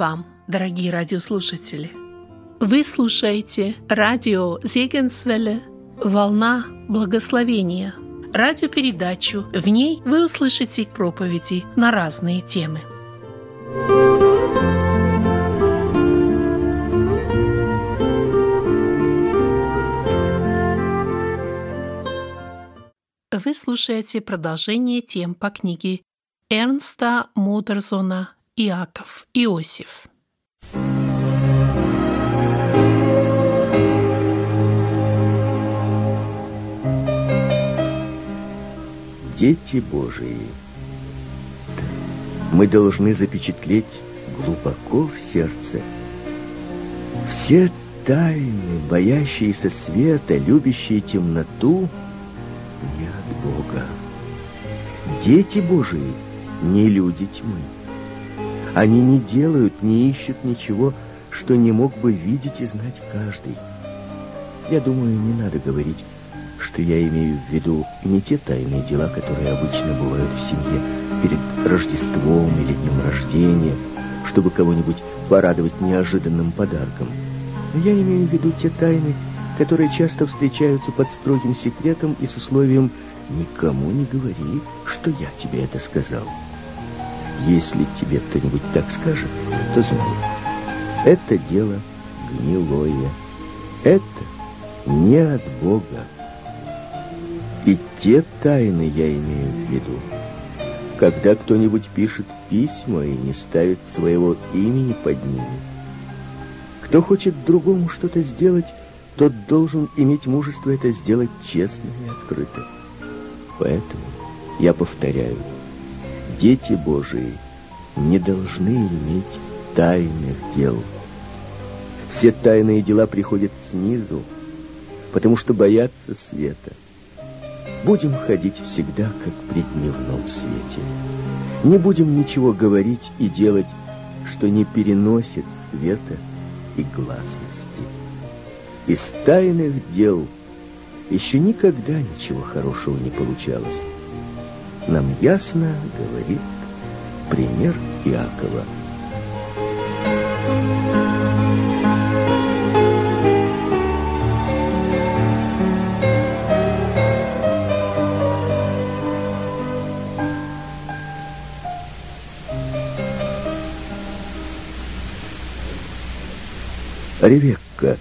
Вам, дорогие радиослушатели! Вы слушаете радио Зегенсвелле «Волна благословения» радиопередачу. В ней вы услышите проповеди на разные темы. Вы слушаете продолжение тем по книге Эрнста Мудерзона «Иаков Иосиф». Дети Божии, мы должны запечатлеть глубоко в сердце все тайны, боящиеся света, любящие темноту, не от Бога. Дети Божии не люди тьмы. Они не делают, не ищут ничего, что не мог бы видеть и знать каждый. Я думаю, не надо говорить, что я имею в виду не те тайные дела, которые обычно бывают в семье перед Рождеством или днем рождения, чтобы кого-нибудь порадовать неожиданным подарком. Я имею в виду те тайны, которые часто встречаются под строгим секретом и с условием «никому не говори, что я тебе это сказал». Если тебе кто-нибудь так скажет, то знай, это дело гнилое. Это не от Бога. И те тайны я имею в виду. Когда кто-нибудь пишет письма и не ставит своего имени под ними. Кто хочет другому что-то сделать, тот должен иметь мужество это сделать честно и открыто. Поэтому я повторяю, дети Божии не должны иметь тайных дел. Все тайные дела приходят снизу, потому что боятся света. Будем ходить всегда, как при дневном свете. Не будем ничего говорить и делать, что не переносит света и гласности. Из тайных дел еще никогда ничего хорошего не получалось. Нам ясно говорит пример Иакова. Ревекка.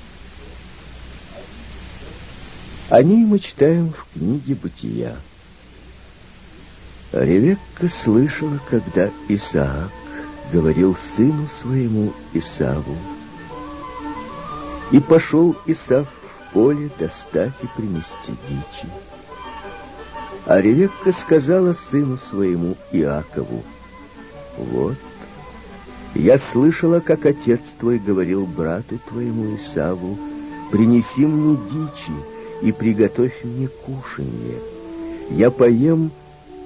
О ней мы читаем в книге «Бытия». Ревекка слышала, когда Исаак говорил сыну своему Исаву. И пошел Исав в поле достать и принести дичи. А Ревекка сказала сыну своему Иакову, «Вот, я слышала, как отец твой говорил брату твоему Исаву, принеси мне дичи и приготовь мне кушанье. Я поем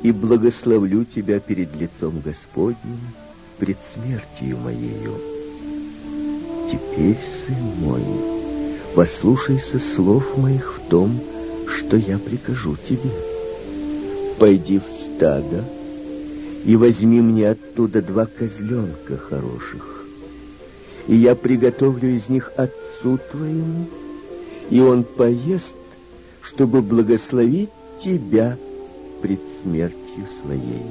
и благословлю тебя перед лицом Господним, пред смертью моею. Теперь, сын мой, послушайся слов моих в том, что я прикажу тебе. Пойди в стадо и возьми мне оттуда два козленка хороших, и я приготовлю из них отцу твоему, и он поест, чтобы благословить тебя, пред смертью своей.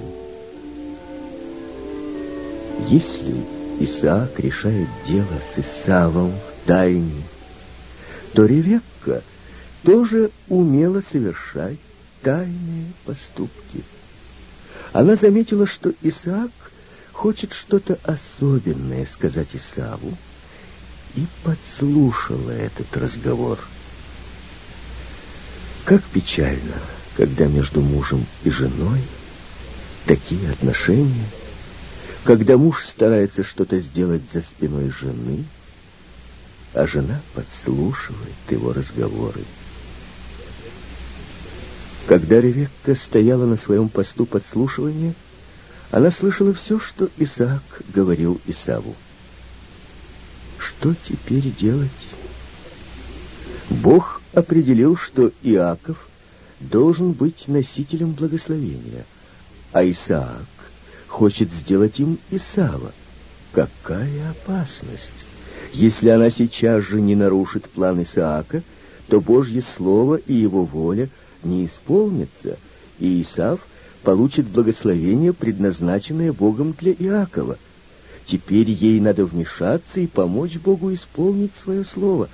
Если Исаак решает дело с Исавом в тайне, то Ревекка тоже умела совершать тайные поступки. Она заметила, что Исаак хочет что-то особенное сказать Исаву, и подслушала этот разговор. Как печально, когда между мужем и женой такие отношения, когда муж старается что-то сделать за спиной жены, а жена подслушивает его разговоры. Когда Ревекка стояла на своем посту подслушивания, она слышала все, что Исаак говорил Исаву. Что теперь делать? Бог определил, что Иаков должен быть носителем благословения, а Исаак хочет сделать им Исава. Какая опасность! Если она сейчас же не нарушит план Исаака, то Божье Слово и его воля не исполнятся, и Исаав получит благословение, предназначенное Богом для Иакова. Теперь ей надо вмешаться и помочь Богу исполнить свое слово.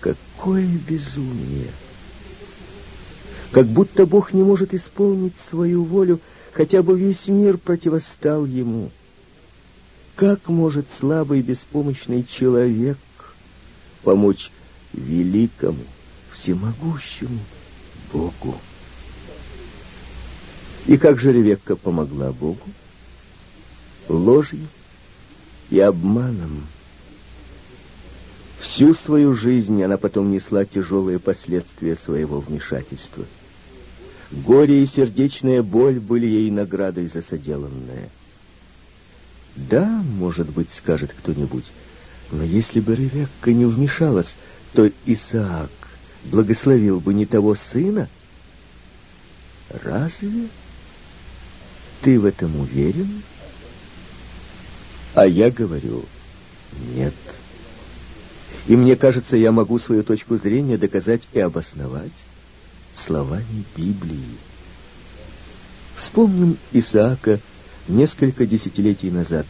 Какое безумие! Как будто Бог не может исполнить свою волю, хотя бы весь мир противостал ему. Как может слабый беспомощный человек помочь великому, всемогущему Богу? И как же Ревекка помогла Богу? Ложью и обманом. Всю свою жизнь она потом несла тяжелые последствия своего вмешательства. Горе и сердечная боль были ей наградой за соделанное. Да, может быть, скажет кто-нибудь, но если бы Ревекка не вмешалась, то Исаак благословил бы не того сына? Разве? Ты в этом уверен? А я говорю, нет. И мне кажется, я могу свою точку зрения доказать и обосновать словами Библии. Вспомним Исаака несколько десятилетий назад,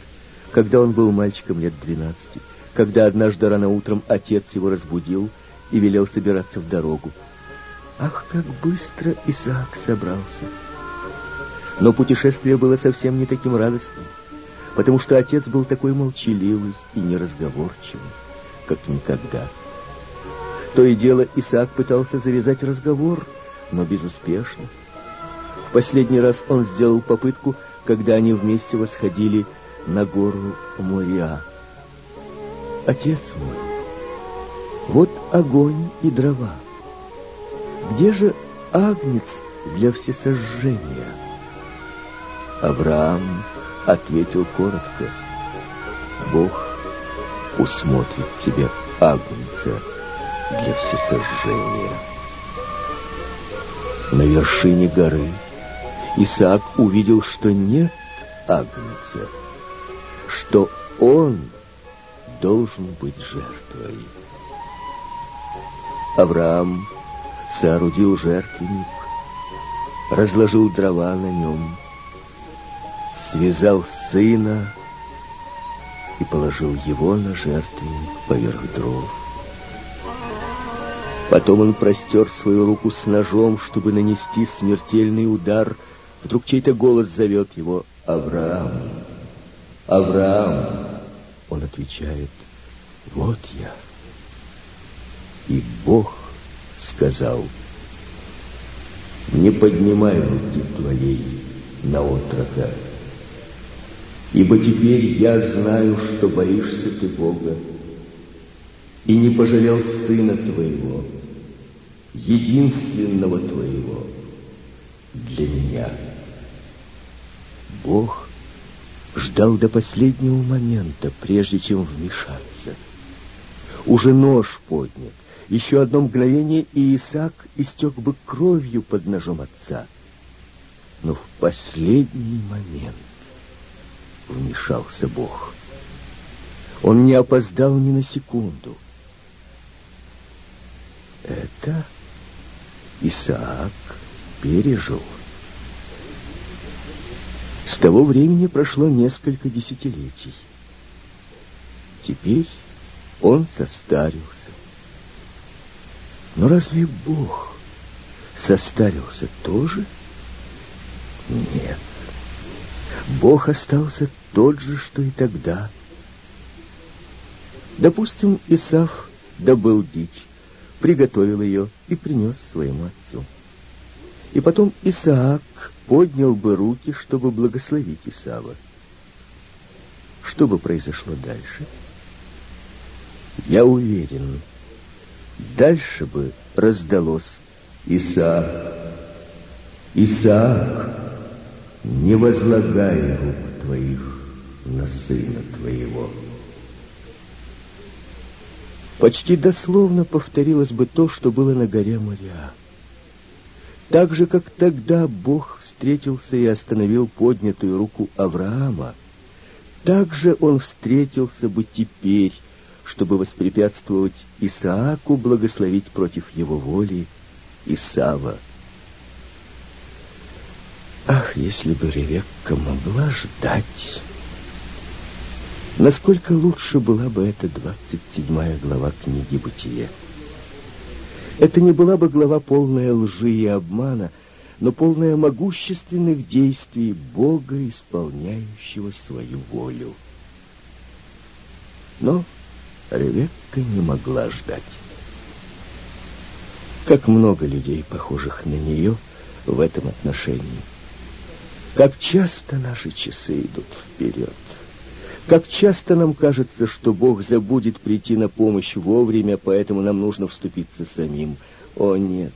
когда он был мальчиком лет двенадцати, когда однажды рано утром отец его разбудил и велел собираться в дорогу. Ах, как быстро Исаак собрался! Но путешествие было совсем не таким радостным, потому что отец был такой молчаливый и неразговорчивый, как никогда. То и дело Исаак пытался завязать разговор, но безуспешно. В последний раз он сделал попытку, когда они вместе восходили на гору Мориа. «Отец мой, вот огонь и дрова. Где же агнец для всесожжения?» Авраам ответил коротко. Бог усмотрит себе агнца для всесожжения. На вершине горы Исаак увидел, что нет агнца, что он должен быть жертвой. Авраам соорудил жертвенник, разложил дрова на нем, связал сына и положил его на жертвенник поверх дров. Потом он простер свою руку с ножом, чтобы нанести смертельный удар. Вдруг чей-то голос зовет его «Авраам! Авраам!» Он отвечает «Вот я». И Бог сказал «Не поднимай руки твоей на отрока, ибо теперь я знаю, что боишься ты Бога, и не пожалел сына твоего, единственного твоего для меня. Бог ждал до последнего момента, прежде чем вмешаться. Уже нож поднят. Еще одно мгновение, и Исаак истек бы кровью под ножом отца. Но в последний момент вмешался Бог. Он не опоздал ни на секунду. Это Исаак пережил. С того времени прошло несколько десятилетий. Теперь он состарился. Но разве Бог состарился тоже? Нет. Бог остался тот же, что и тогда. Допустим, Исаф добыл дичь приготовил ее и принес своему отцу. И потом Исаак поднял бы руки, чтобы благословить Исава. Что бы произошло дальше? Я уверен, дальше бы раздалось Исаак, Исаак, не возлагай рук твоих на сына твоего. Почти дословно повторилось бы то, что было на горе Моря. Так же, как тогда Бог встретился и остановил поднятую руку Авраама, также он встретился бы теперь, чтобы воспрепятствовать Исааку благословить против его воли Исава. Ах, если бы Ревекка могла ждать! Насколько лучше была бы эта двадцать седьмая глава книги «Бытие». Это не была бы глава полная лжи и обмана, но полная могущественных действий Бога, исполняющего свою волю. Но Ревекка не могла ждать. Как много людей, похожих на нее, в этом отношении. Как часто наши часы идут вперед. Как часто нам кажется, что Бог забудет прийти на помощь вовремя, поэтому нам нужно вступиться самим. О, нет.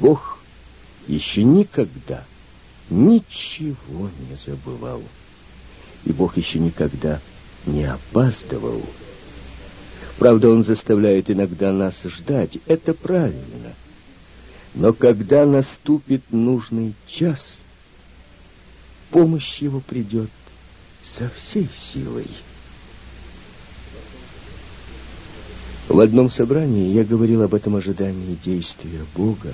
Бог еще никогда ничего не забывал. И Бог еще никогда не опаздывал. Правда, Он заставляет иногда нас ждать. Это правильно. Но когда наступит нужный час, помощь Его придет со всей силой. В одном собрании я говорил об этом ожидании действия Бога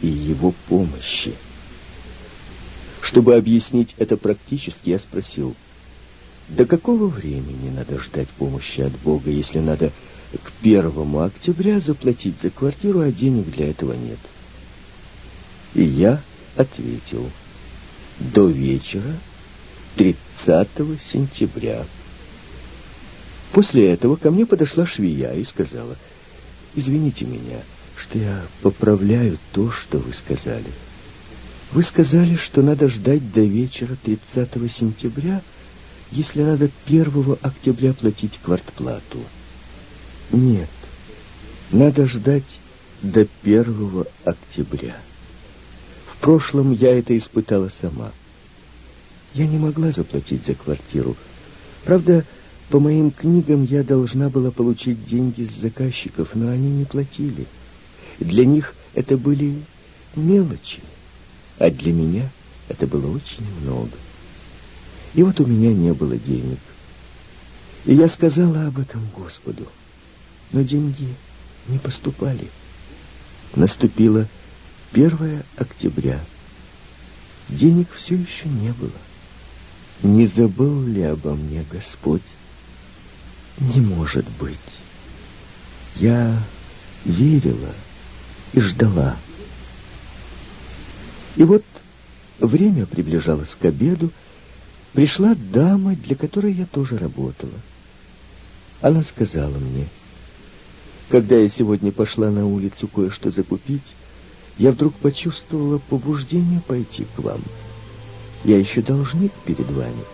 и Его помощи. Чтобы объяснить это практически, я спросил, до какого времени надо ждать помощи от Бога, если надо к первому октября заплатить за квартиру, а денег для этого нет? И я ответил, до вечера 30 сентября. После этого ко мне подошла швея и сказала, «Извините меня, что я поправляю то, что вы сказали. Вы сказали, что надо ждать до вечера 30 сентября, если надо 1 октября платить квартплату. Нет, надо ждать до 1 октября. В прошлом я это испытала сама. Я не могла заплатить за квартиру. Правда, по моим книгам я должна была получить деньги с заказчиков, но они не платили. Для них это были мелочи, а для меня это было очень много. И вот у меня не было денег. И я сказала об этом Господу, но деньги не поступали. Наступило 1 октября. Денег все еще не было. Не забыл ли обо мне Господь? Не может быть. Я верила и ждала. И вот время приближалось к обеду, пришла дама, для которой я тоже работала. Она сказала мне, когда я сегодня пошла на улицу кое-что закупить, я вдруг почувствовала побуждение пойти к вам. Я еще должник перед вами.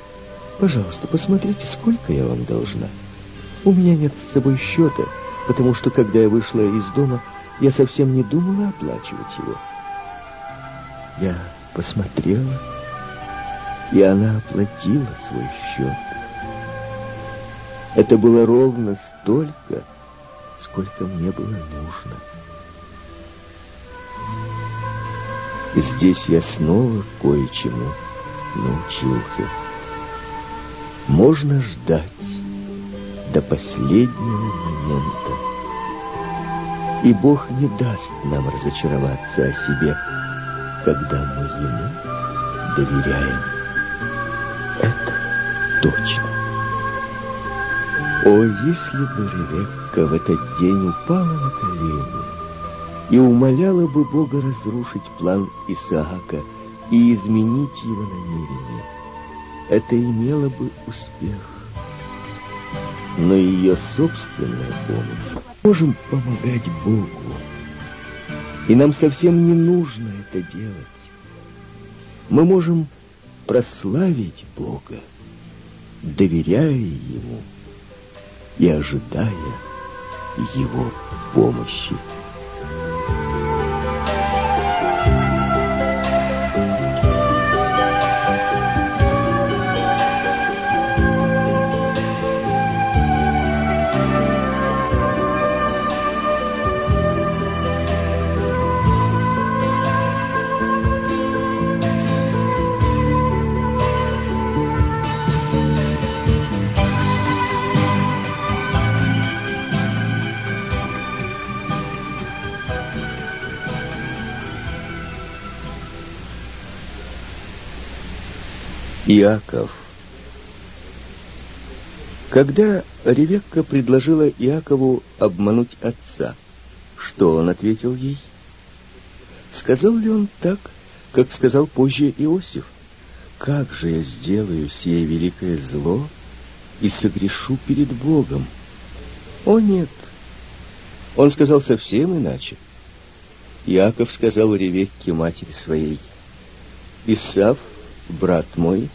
Пожалуйста, посмотрите, сколько я вам должна. У меня нет с собой счета, потому что, когда я вышла из дома, я совсем не думала оплачивать его. Я посмотрела, и она оплатила свой счет. Это было ровно столько, сколько мне было нужно. И здесь я снова кое-чему научился. Можно ждать до последнего момента. И Бог не даст нам разочароваться о себе, когда мы Ему доверяем. Это точно. О, если бы Ревекка в этот день упала на колени и умоляла бы Бога разрушить план Исаака и изменить его намерение, это имело бы успех. Но ее собственная помощь можем помогать Богу. И нам совсем не нужно это делать. Мы можем прославить Бога, доверяя Ему и ожидая Его помощи. Иаков. Когда Ревекка предложила Иакову обмануть отца, что он ответил ей? Сказал ли он так, как сказал позже Иосиф? «Как же я сделаю сие великое зло и согрешу перед Богом?» О нет! Он сказал совсем иначе. Иаков сказал Ревекке, матери своей, «Исав, брат мой,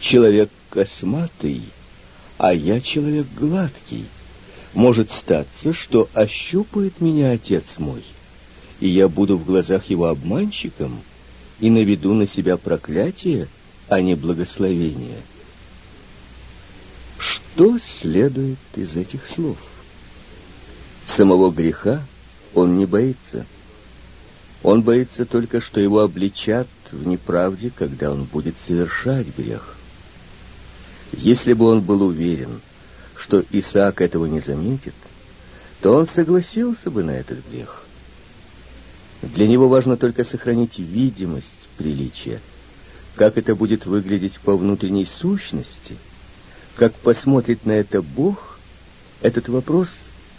человек косматый, а я человек гладкий. Может статься, что ощупает меня отец мой, и я буду в глазах его обманщиком и наведу на себя проклятие, а не благословение. Что следует из этих слов? Самого греха он не боится. Он боится только, что его обличат в неправде, когда он будет совершать грех. Если бы он был уверен, что Исаак этого не заметит, то он согласился бы на этот грех. Для него важно только сохранить видимость приличия. Как это будет выглядеть по внутренней сущности, как посмотрит на это Бог, этот вопрос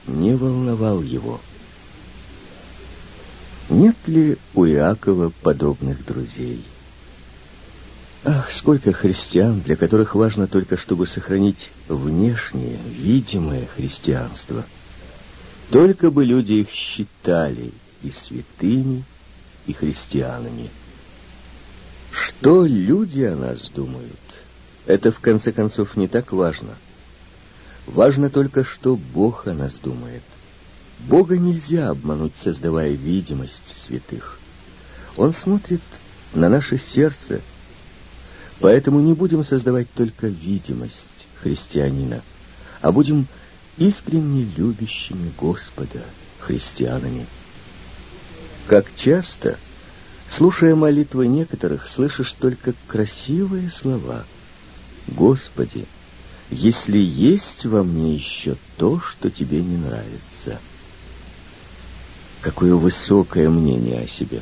не волновал его. Нет ли у Иакова подобных друзей? Ах, сколько христиан, для которых важно только, чтобы сохранить внешнее, видимое христианство. Только бы люди их считали и святыми, и христианами. Что люди о нас думают, это в конце концов не так важно. Важно только, что Бог о нас думает. Бога нельзя обмануть, создавая видимость святых. Он смотрит на наше сердце, поэтому не будем создавать только видимость христианина, а будем искренне любящими Господа христианами. Как часто, слушая молитвы некоторых, слышишь только красивые слова «Господи, если есть во мне еще то, что тебе не нравится». Какое высокое мнение о себе.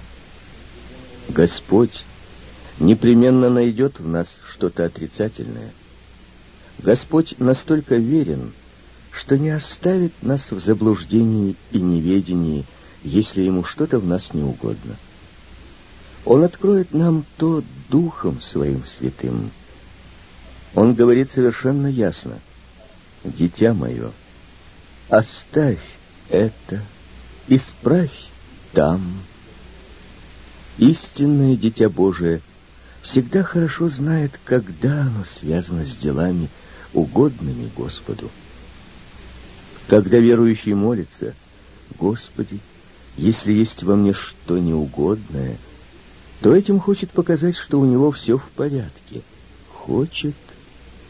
Господь непременно найдет в нас что-то отрицательное. Господь настолько верен, что не оставит нас в заблуждении и неведении, если Ему что-то в нас не угодно. Он откроет нам то Духом Своим Святым. Он говорит совершенно ясно, «Дитя мое, оставь это Исправь там. Истинное Дитя Божие всегда хорошо знает, когда оно связано с делами, угодными Господу. Когда верующий молится, «Господи, если есть во мне что неугодное», то этим хочет показать, что у него все в порядке. Хочет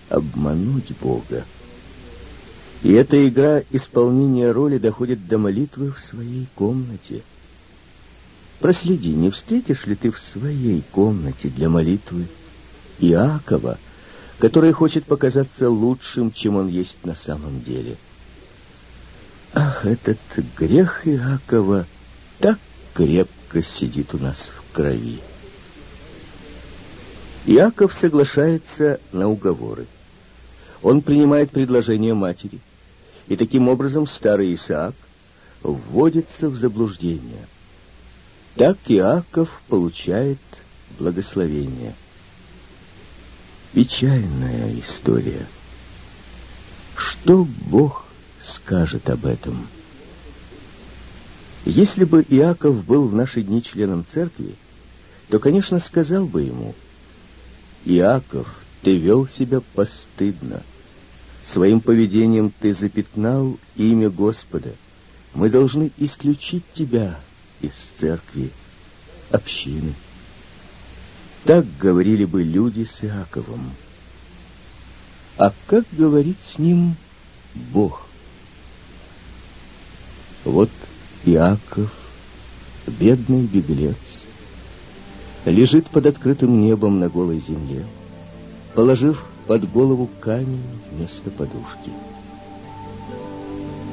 обмануть Бога. И эта игра исполнения роли доходит до молитвы в своей комнате. Проследи, не встретишь ли ты в своей комнате для молитвы Иакова, который хочет показаться лучшим, чем он есть на самом деле. Ах, этот грех Иакова так крепко сидит у нас в крови. Иаков соглашается на уговоры. Он принимает предложение матери — и таким образом старый Исаак вводится в заблуждение. Так Иаков получает благословение. Печальная история. Что Бог скажет об этом? Если бы Иаков был в наши дни членом церкви, то, конечно, сказал бы ему, «Иаков, ты вел себя постыдно». Своим поведением ты запятнал имя Господа. Мы должны исключить тебя из церкви, общины. Так говорили бы люди с Иаковом. А как говорит с ним Бог? Вот Иаков, бедный беглец, лежит под открытым небом на голой земле, положив под голову камень вместо подушки.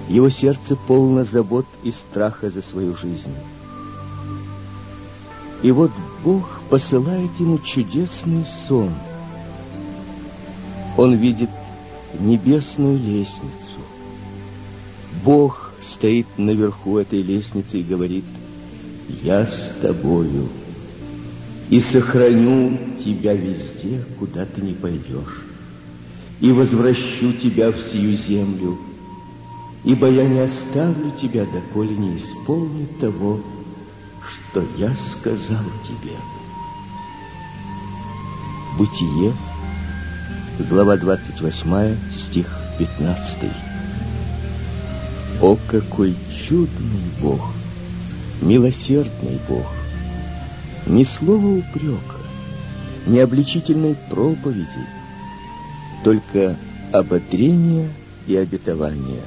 Его сердце полно забот и страха за свою жизнь. И вот Бог посылает ему чудесный сон, Он видит небесную лестницу. Бог стоит наверху этой лестницы и говорит, «Я с тобою и сохраню тебя везде, куда ты не пойдешь, и возвращу тебя в сию землю, ибо я не оставлю тебя, доколе не исполню того, что я сказал тебе». Бытие, глава 28, стих 15. О, какой чудный Бог, милосердный Бог! Ни слова упрека, ни обличительной проповеди, только ободрение и обетование.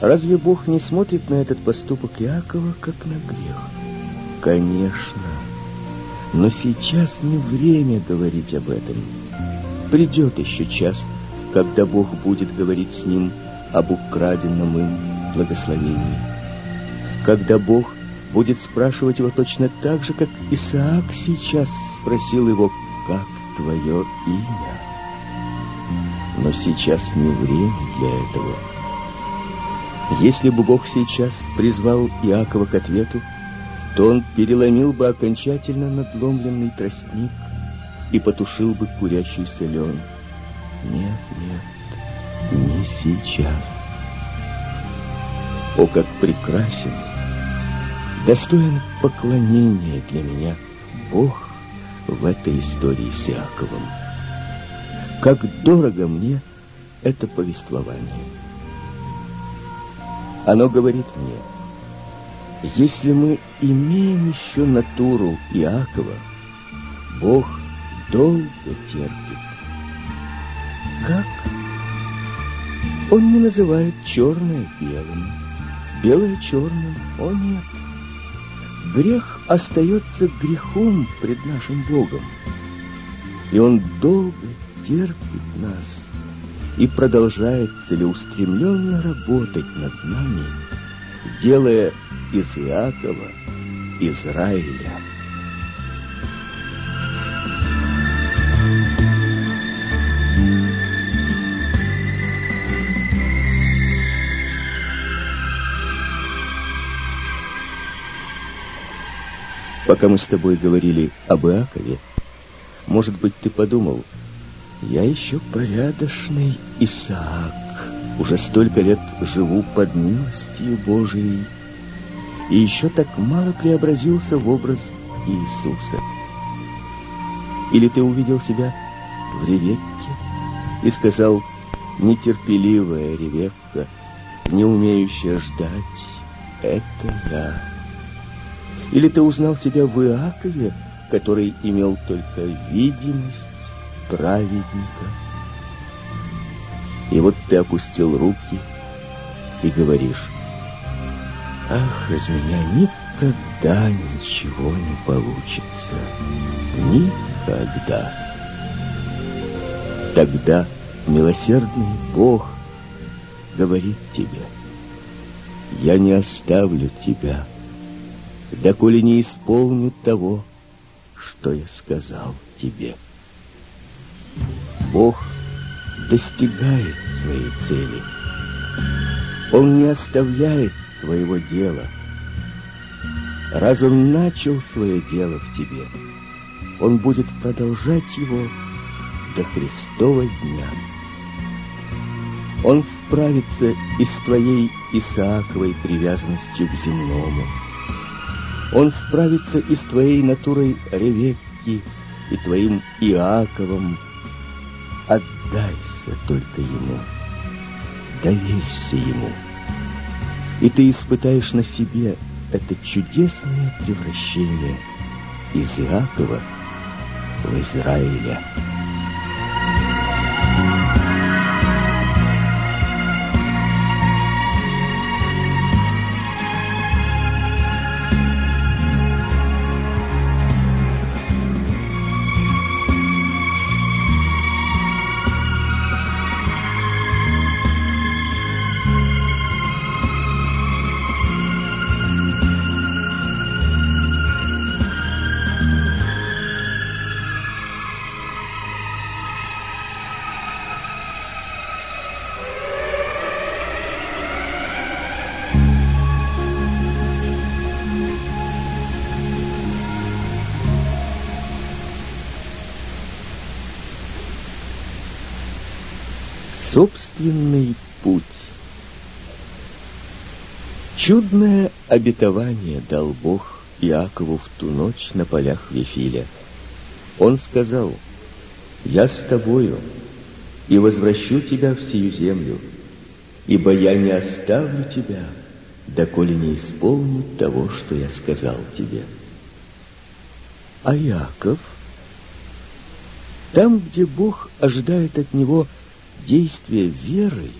Разве Бог не смотрит на этот поступок Иакова, как на грех? Конечно. Но сейчас не время говорить об этом. Придет еще час, когда Бог будет говорить с ним об украденном им благословении. Когда Бог будет спрашивать его точно так же, как Исаак сейчас спросил его, как твое имя. Но сейчас не время для этого. Если бы Бог сейчас призвал Иакова к ответу, то он переломил бы окончательно надломленный тростник и потушил бы курящийся лен. Нет, нет, не сейчас. О, как прекрасен, достоин поклонения для меня Бог в этой истории с Иаковом. Как дорого мне это повествование. Оно говорит мне — если мы имеем еще натуру Иакова, Бог долго терпит. Как? Он не называет черное белым, белое черным. О нет. Грех остается грехом пред нашим Богом. И он долго терпит нас и продолжает целеустремленно работать над нами, делая из Иакова Израиля. Пока мы с тобой говорили об Иакове, может быть, ты подумал, я еще порядочный Исаак, уже столько лет живу под милостью Божией, и еще так мало преобразился в образ Иисуса. Или ты увидел себя в Ревекке и сказал, нетерпеливая Ревекка, не умеющая ждать, это я. Или ты узнал себя в Иакове, который имел только видимость праведника. И вот ты опустил руки и говоришь, Ах, из меня никогда ничего не получится. Никогда. Тогда милосердный Бог говорит тебе, я не оставлю тебя, доколе не исполню того, что я сказал тебе. Бог достигает своей цели. Он не оставляет своего дела. Раз он начал свое дело в тебе, он будет продолжать его до Христова дня. Он справится и с твоей Исааковой привязанностью к земному. Он справится и с твоей натурой Ревекки и твоим Иаковом. Отдайся только ему, доверься ему и ты испытаешь на себе это чудесное превращение из Иакова в Израиля. Собственный путь. Чудное обетование дал Бог Иакову в ту ночь на полях Вифиля. Он сказал, «Я с тобою и возвращу тебя в сию землю, ибо я не оставлю тебя, доколе не исполню того, что я сказал тебе». А Яков, там, где Бог ожидает от него действия веры,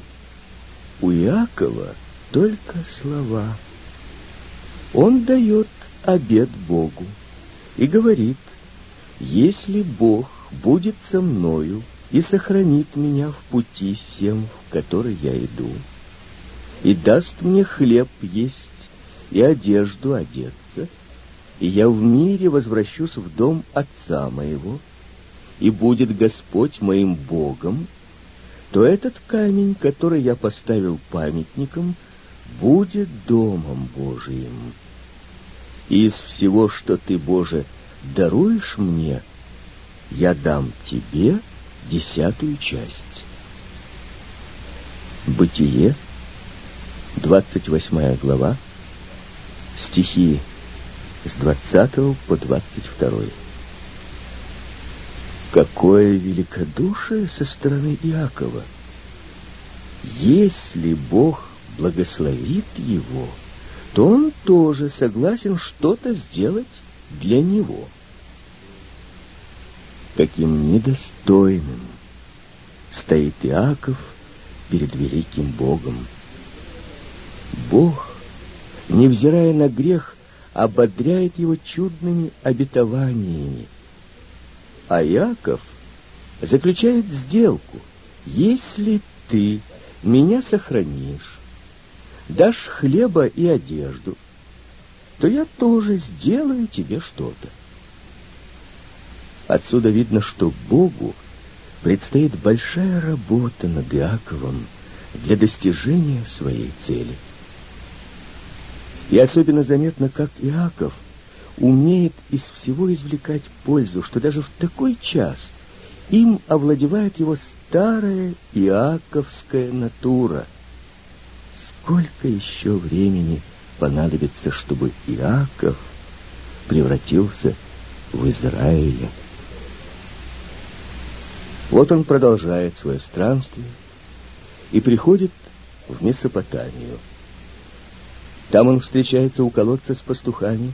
у Иакова только слова. Он дает обед Богу и говорит, если Бог будет со мною и сохранит меня в пути всем, в который я иду, и даст мне хлеб есть и одежду одеться, и я в мире возвращусь в дом отца моего, и будет Господь моим Богом, то этот камень, который я поставил памятником, будет домом Божиим. Из всего, что ты, Боже, даруешь мне, я дам тебе десятую часть. Бытие, 28 глава, стихи с 20 по 22. Какое великодушие со стороны Иакова! Если Бог благословит его, то он тоже согласен что-то сделать для него. Каким недостойным стоит Иаков перед великим Богом. Бог, невзирая на грех, ободряет его чудными обетованиями. А Иаков заключает сделку. Если ты меня сохранишь, дашь хлеба и одежду, то я тоже сделаю тебе что-то. Отсюда видно, что Богу предстоит большая работа над Иаковом для достижения своей цели. И особенно заметно, как Иаков умеет из всего извлекать пользу, что даже в такой час им овладевает его старая иаковская натура. Сколько еще времени понадобится, чтобы Иаков превратился в Израиля? Вот он продолжает свое странствие и приходит в Месопотамию. Там он встречается у колодца с пастухами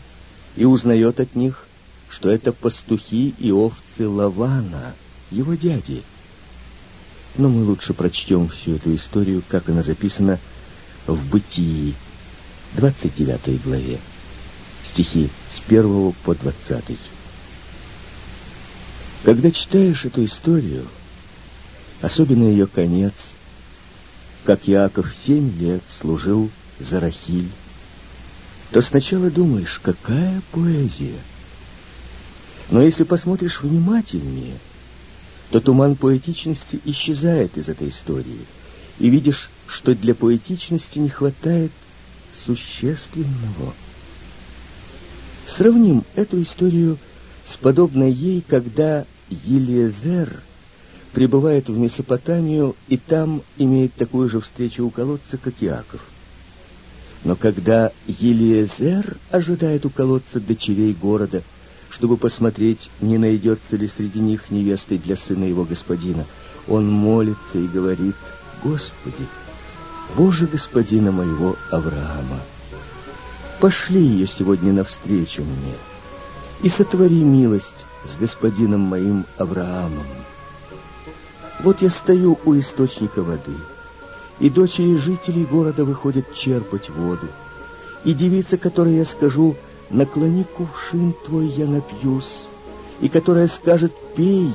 и узнает от них, что это пастухи и овцы Лавана, его дяди. Но мы лучше прочтем всю эту историю, как она записана в Бытии, 29 главе, стихи с 1 по 20. Когда читаешь эту историю, особенно ее конец, как Яков семь лет служил за Рахиль, то сначала думаешь, какая поэзия. Но если посмотришь внимательнее, то туман поэтичности исчезает из этой истории, и видишь, что для поэтичности не хватает существенного. Сравним эту историю с подобной ей, когда Елиезер прибывает в Месопотамию и там имеет такую же встречу у колодца, как Иаков. Но когда Елиезер ожидает у колодца дочерей города, чтобы посмотреть, не найдется ли среди них невесты для сына его господина, он молится и говорит, «Господи, Боже господина моего Авраама, пошли ее сегодня навстречу мне и сотвори милость с господином моим Авраамом. Вот я стою у источника воды, и дочери жителей города выходят черпать воду, и девица, которой я скажу, наклони кувшин твой, я напьюсь, и которая скажет, пей,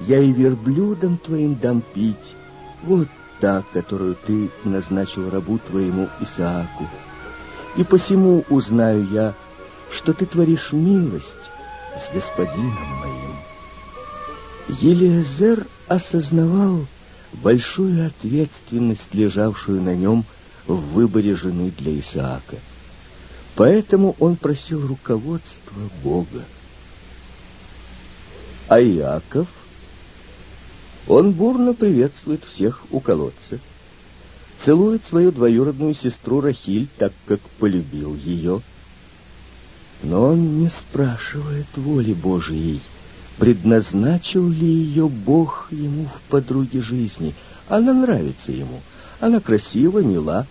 я и верблюдам твоим дам пить. Вот та, которую ты назначил рабу твоему Исааку. И посему узнаю я, что ты творишь милость с господином моим. Елиазер осознавал большую ответственность, лежавшую на нем в выборе жены для Исаака. Поэтому он просил руководства Бога. А Иаков Он бурно приветствует всех у колодца, целует свою двоюродную сестру Рахиль, так как полюбил ее. Но он не спрашивает воли Божией, предназначил ли ее Бог ему в подруге жизни. Она нравится ему, она красива, мила.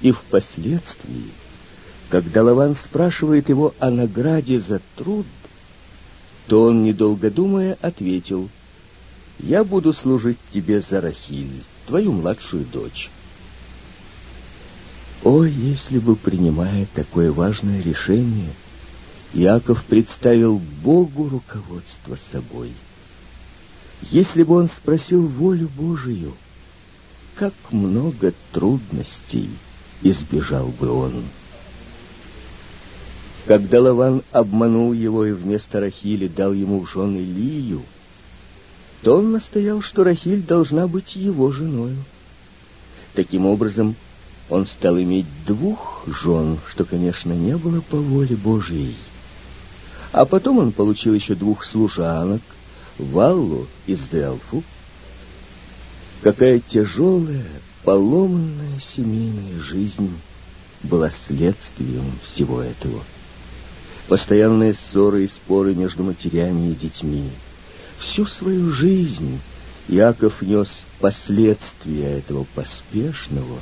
И впоследствии, когда Лаван спрашивает его о награде за труд, то он, недолго думая, ответил, «Я буду служить тебе за Рахиль, твою младшую дочь». О, если бы, принимая такое важное решение, Иаков представил Богу руководство собой. Если бы он спросил волю Божию, как много трудностей избежал бы он. Когда Лаван обманул его и вместо Рахили дал ему в жены Лию, то он настоял, что Рахиль должна быть его женою. Таким образом, он стал иметь двух жен, что, конечно, не было по воле Божией. А потом он получил еще двух служанок, Валлу и Зелфу. Какая тяжелая, поломанная семейная жизнь была следствием всего этого постоянные ссоры и споры между матерями и детьми. Всю свою жизнь Яков нес последствия этого поспешного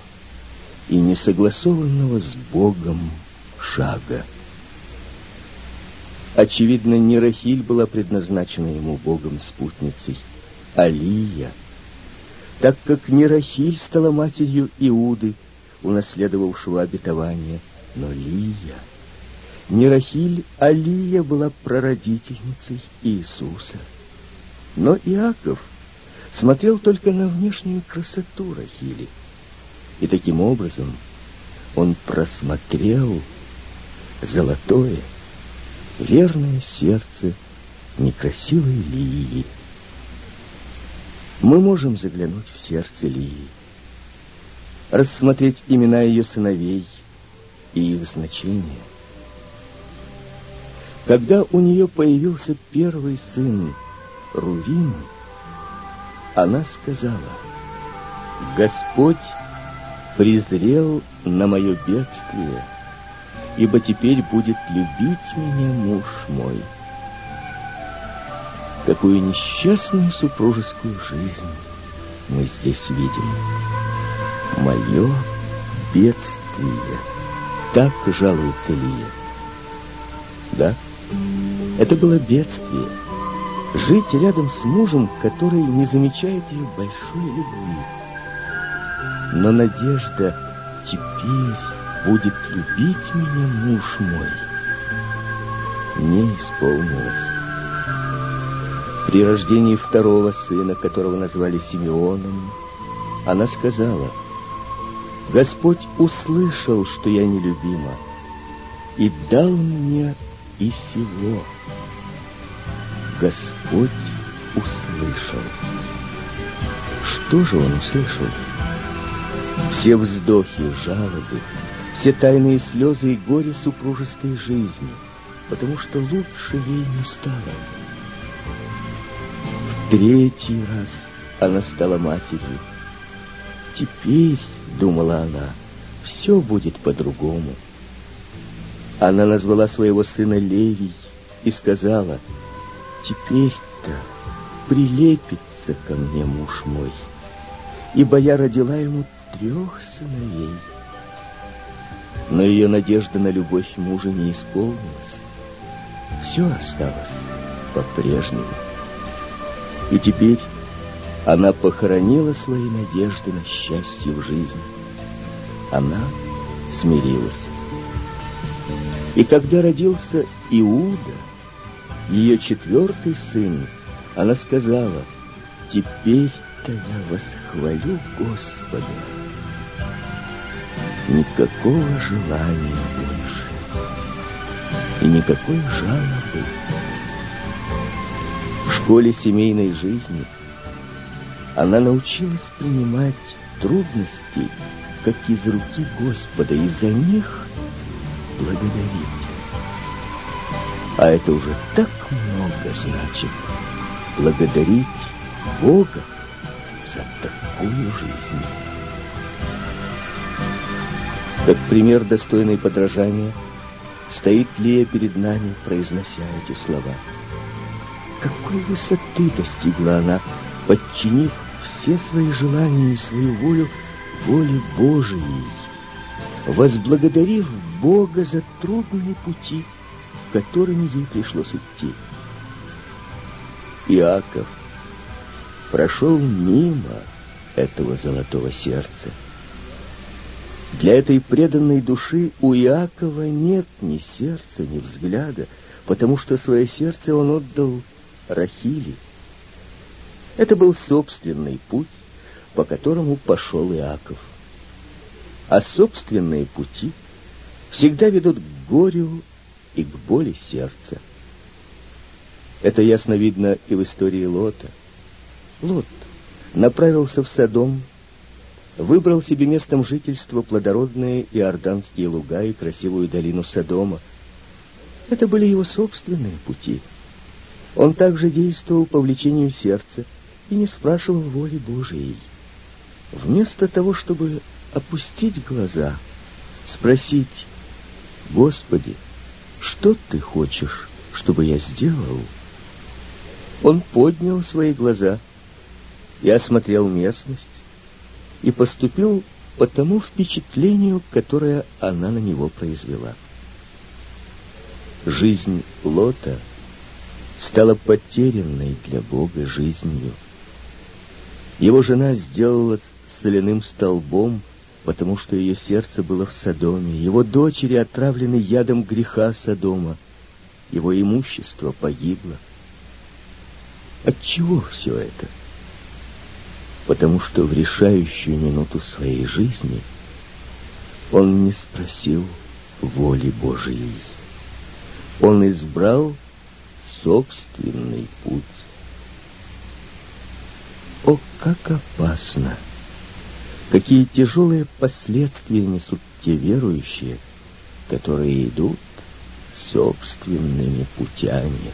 и несогласованного с Богом шага. Очевидно, не Рахиль была предназначена ему Богом спутницей, а Лия, так как не Рахиль стала матерью Иуды, унаследовавшего обетование, но Лия — не Рахиль, а Лия была прародительницей Иисуса. Но Иаков смотрел только на внешнюю красоту Рахили. И таким образом он просмотрел золотое, верное сердце некрасивой Лии. Мы можем заглянуть в сердце Лии, рассмотреть имена ее сыновей и их значение — когда у нее появился первый сын, Рувим, она сказала, «Господь презрел на мое бедствие, ибо теперь будет любить меня муж мой». Какую несчастную супружескую жизнь мы здесь видим. Мое бедствие. Так жалуется Лия. Да? Это было бедствие. Жить рядом с мужем, который не замечает ее большой любви. Но надежда теперь будет любить меня муж мой. Не исполнилась. При рождении второго сына, которого назвали Симеоном, она сказала, «Господь услышал, что я нелюбима, и дал мне и сего. Господь услышал. Что же он услышал? Все вздохи, жалобы, все тайные слезы и горе супружеской жизни, потому что лучше ей не стало. В третий раз она стала матерью. Теперь, думала она, все будет по-другому. Она назвала своего сына Левий и сказала, «Теперь-то прилепится ко мне муж мой, ибо я родила ему трех сыновей». Но ее надежда на любовь мужа не исполнилась. Все осталось по-прежнему. И теперь она похоронила свои надежды на счастье в жизни. Она смирилась. И когда родился Иуда, ее четвертый сын, она сказала, «Теперь-то я восхвалю Господа». Никакого желания больше и никакой жалобы. В школе семейной жизни она научилась принимать трудности, как из руки Господа, и за них благодарить. А это уже так много значит. Благодарить Бога за такую жизнь. Как пример достойный подражания, стоит Лия перед нами, произнося эти слова. Какой высоты достигла она, подчинив все свои желания и свою волю воле Божией, возблагодарив Бога за трудные пути, которыми ей пришлось идти. Иаков прошел мимо этого золотого сердца. Для этой преданной души у Иакова нет ни сердца, ни взгляда, потому что свое сердце он отдал Рахили. Это был собственный путь, по которому пошел Иаков. А собственные пути всегда ведут к горю и к боли сердца. Это ясно видно и в истории Лота. Лот направился в Содом, выбрал себе местом жительства плодородные иорданские луга и красивую долину Содома. Это были его собственные пути. Он также действовал по влечению сердца и не спрашивал воли Божией. Вместо того, чтобы опустить глаза, спросить, «Господи, что Ты хочешь, чтобы я сделал?» Он поднял свои глаза и осмотрел местность, и поступил по тому впечатлению, которое она на него произвела. Жизнь Лота стала потерянной для Бога жизнью. Его жена сделалась соляным столбом, потому что ее сердце было в Содоме. Его дочери отравлены ядом греха Содома. Его имущество погибло. От чего все это? Потому что в решающую минуту своей жизни он не спросил воли Божией. Он избрал собственный путь. О, как опасно! Какие тяжелые последствия несут те верующие, которые идут собственными путями.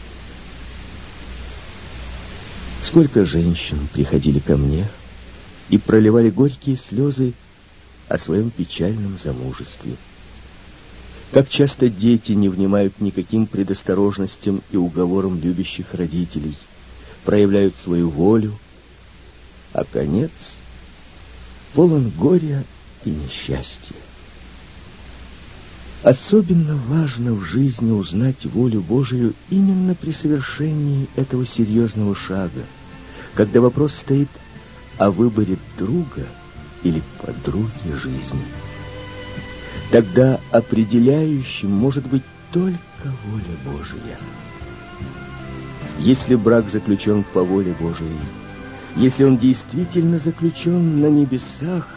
Сколько женщин приходили ко мне и проливали горькие слезы о своем печальном замужестве. Как часто дети не внимают никаким предосторожностям и уговорам любящих родителей, проявляют свою волю, а конец полон горя и несчастья. Особенно важно в жизни узнать волю Божию именно при совершении этого серьезного шага, когда вопрос стоит о выборе друга или подруги жизни. Тогда определяющим может быть только воля Божия. Если брак заключен по воле Божией, если он действительно заключен на небесах,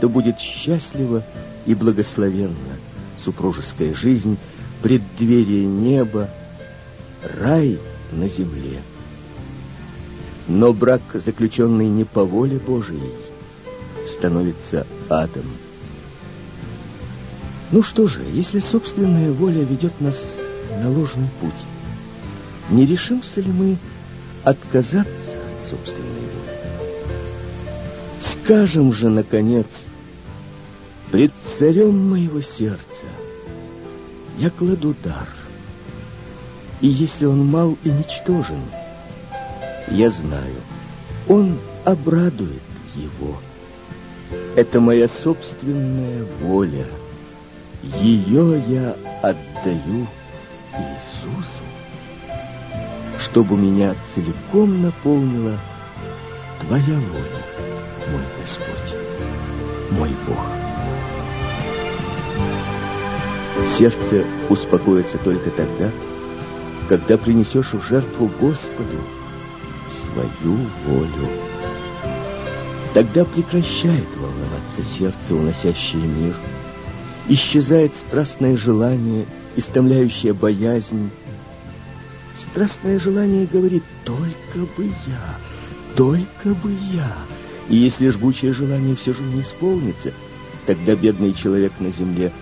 то будет счастливо и благословенна супружеская жизнь, преддверие неба, рай на земле. Но брак, заключенный не по воле Божией, становится адом. Ну что же, если собственная воля ведет нас на ложный путь, не решимся ли мы отказаться собственной воли. Скажем же, наконец, пред царем моего сердца я кладу дар. И если он мал и ничтожен, я знаю, он обрадует его. Это моя собственная воля. Ее я отдаю Иисусу чтобы меня целиком наполнила Твоя воля, мой Господь, мой Бог. Сердце успокоится только тогда, когда принесешь в жертву Господу свою волю. Тогда прекращает волноваться сердце, уносящее мир, исчезает страстное желание, истомляющая боязнь, Страстное желание говорит «только бы я, только бы я». И если жгучее желание все же не исполнится, тогда бедный человек на земле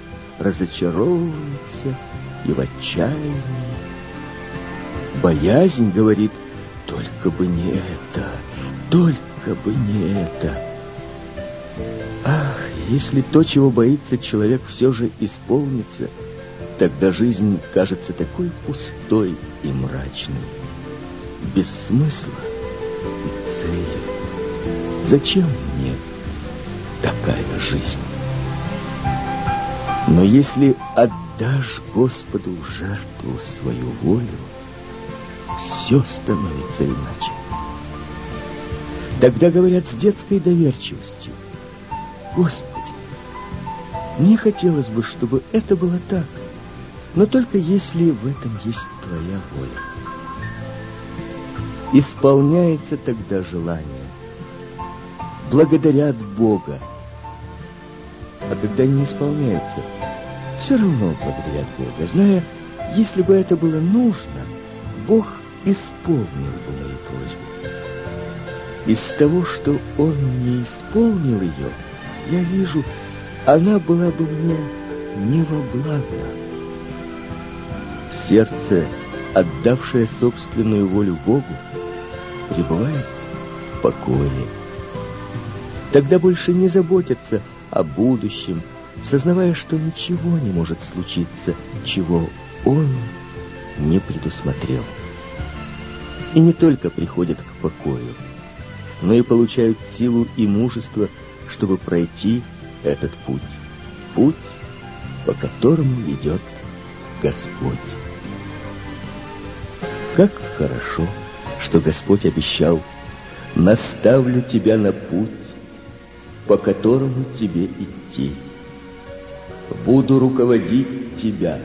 разочаровывается и в отчаянии. Боязнь говорит только бы не это, только бы не это. Ах, если то, чего боится человек, все же исполнится, тогда жизнь кажется такой пустой и мрачной, без смысла и цели. Зачем мне такая жизнь? Но если отдашь Господу жертву свою волю, все становится иначе. Тогда говорят с детской доверчивостью, Господи, мне хотелось бы, чтобы это было так, но только если в этом есть Твоя воля. Исполняется тогда желание, благодарят Бога, а когда не исполняется, все равно благодарят Бога, зная, если бы это было нужно, Бог исполнил бы мою просьбу. Из того, что Он не исполнил ее, я вижу, она была бы мне не во благо. Сердце, отдавшее собственную волю Богу, пребывает в покое. Тогда больше не заботятся о будущем, сознавая, что ничего не может случиться, чего Он не предусмотрел. И не только приходят к покою, но и получают силу и мужество, чтобы пройти этот путь. Путь, по которому ведет Господь. Как хорошо, что Господь обещал, наставлю тебя на путь, по которому тебе идти. Буду руководить тебя,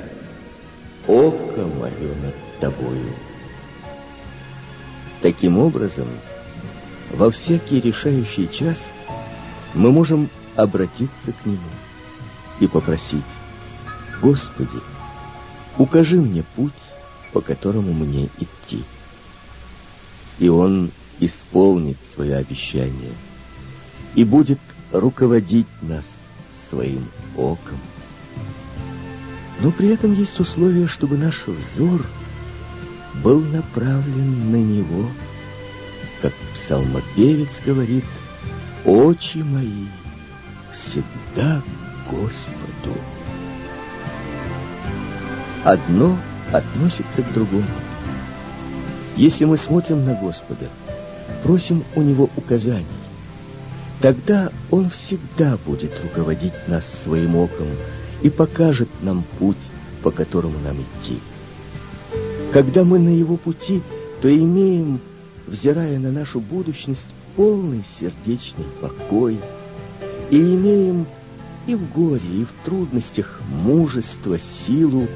око мое над тобою. Таким образом, во всякий решающий час мы можем обратиться к Нему и попросить, Господи, укажи мне путь, по которому мне идти. И Он исполнит свое обещание и будет руководить нас своим оком. Но при этом есть условие, чтобы наш взор был направлен на Него, как псалмопевец говорит, «Очи мои всегда Господу». Одно относится к другому. Если мы смотрим на Господа, просим у Него указаний, тогда Он всегда будет руководить нас своим оком и покажет нам путь, по которому нам идти. Когда мы на Его пути, то имеем, взирая на нашу будущность, полный сердечный покой и имеем и в горе, и в трудностях мужество, силу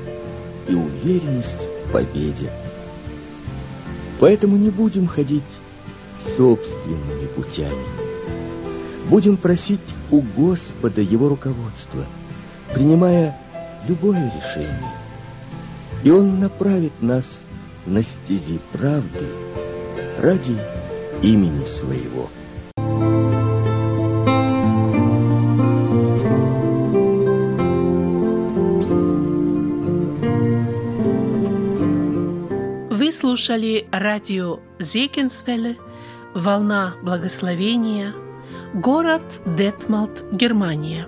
и уверенность в победе. Поэтому не будем ходить собственными путями. Будем просить у Господа Его руководства, принимая любое решение. И Он направит нас на стези правды ради имени Своего. Вы слушали радио Зекинсвелле «Волна благословения», город Детмалт, Германия.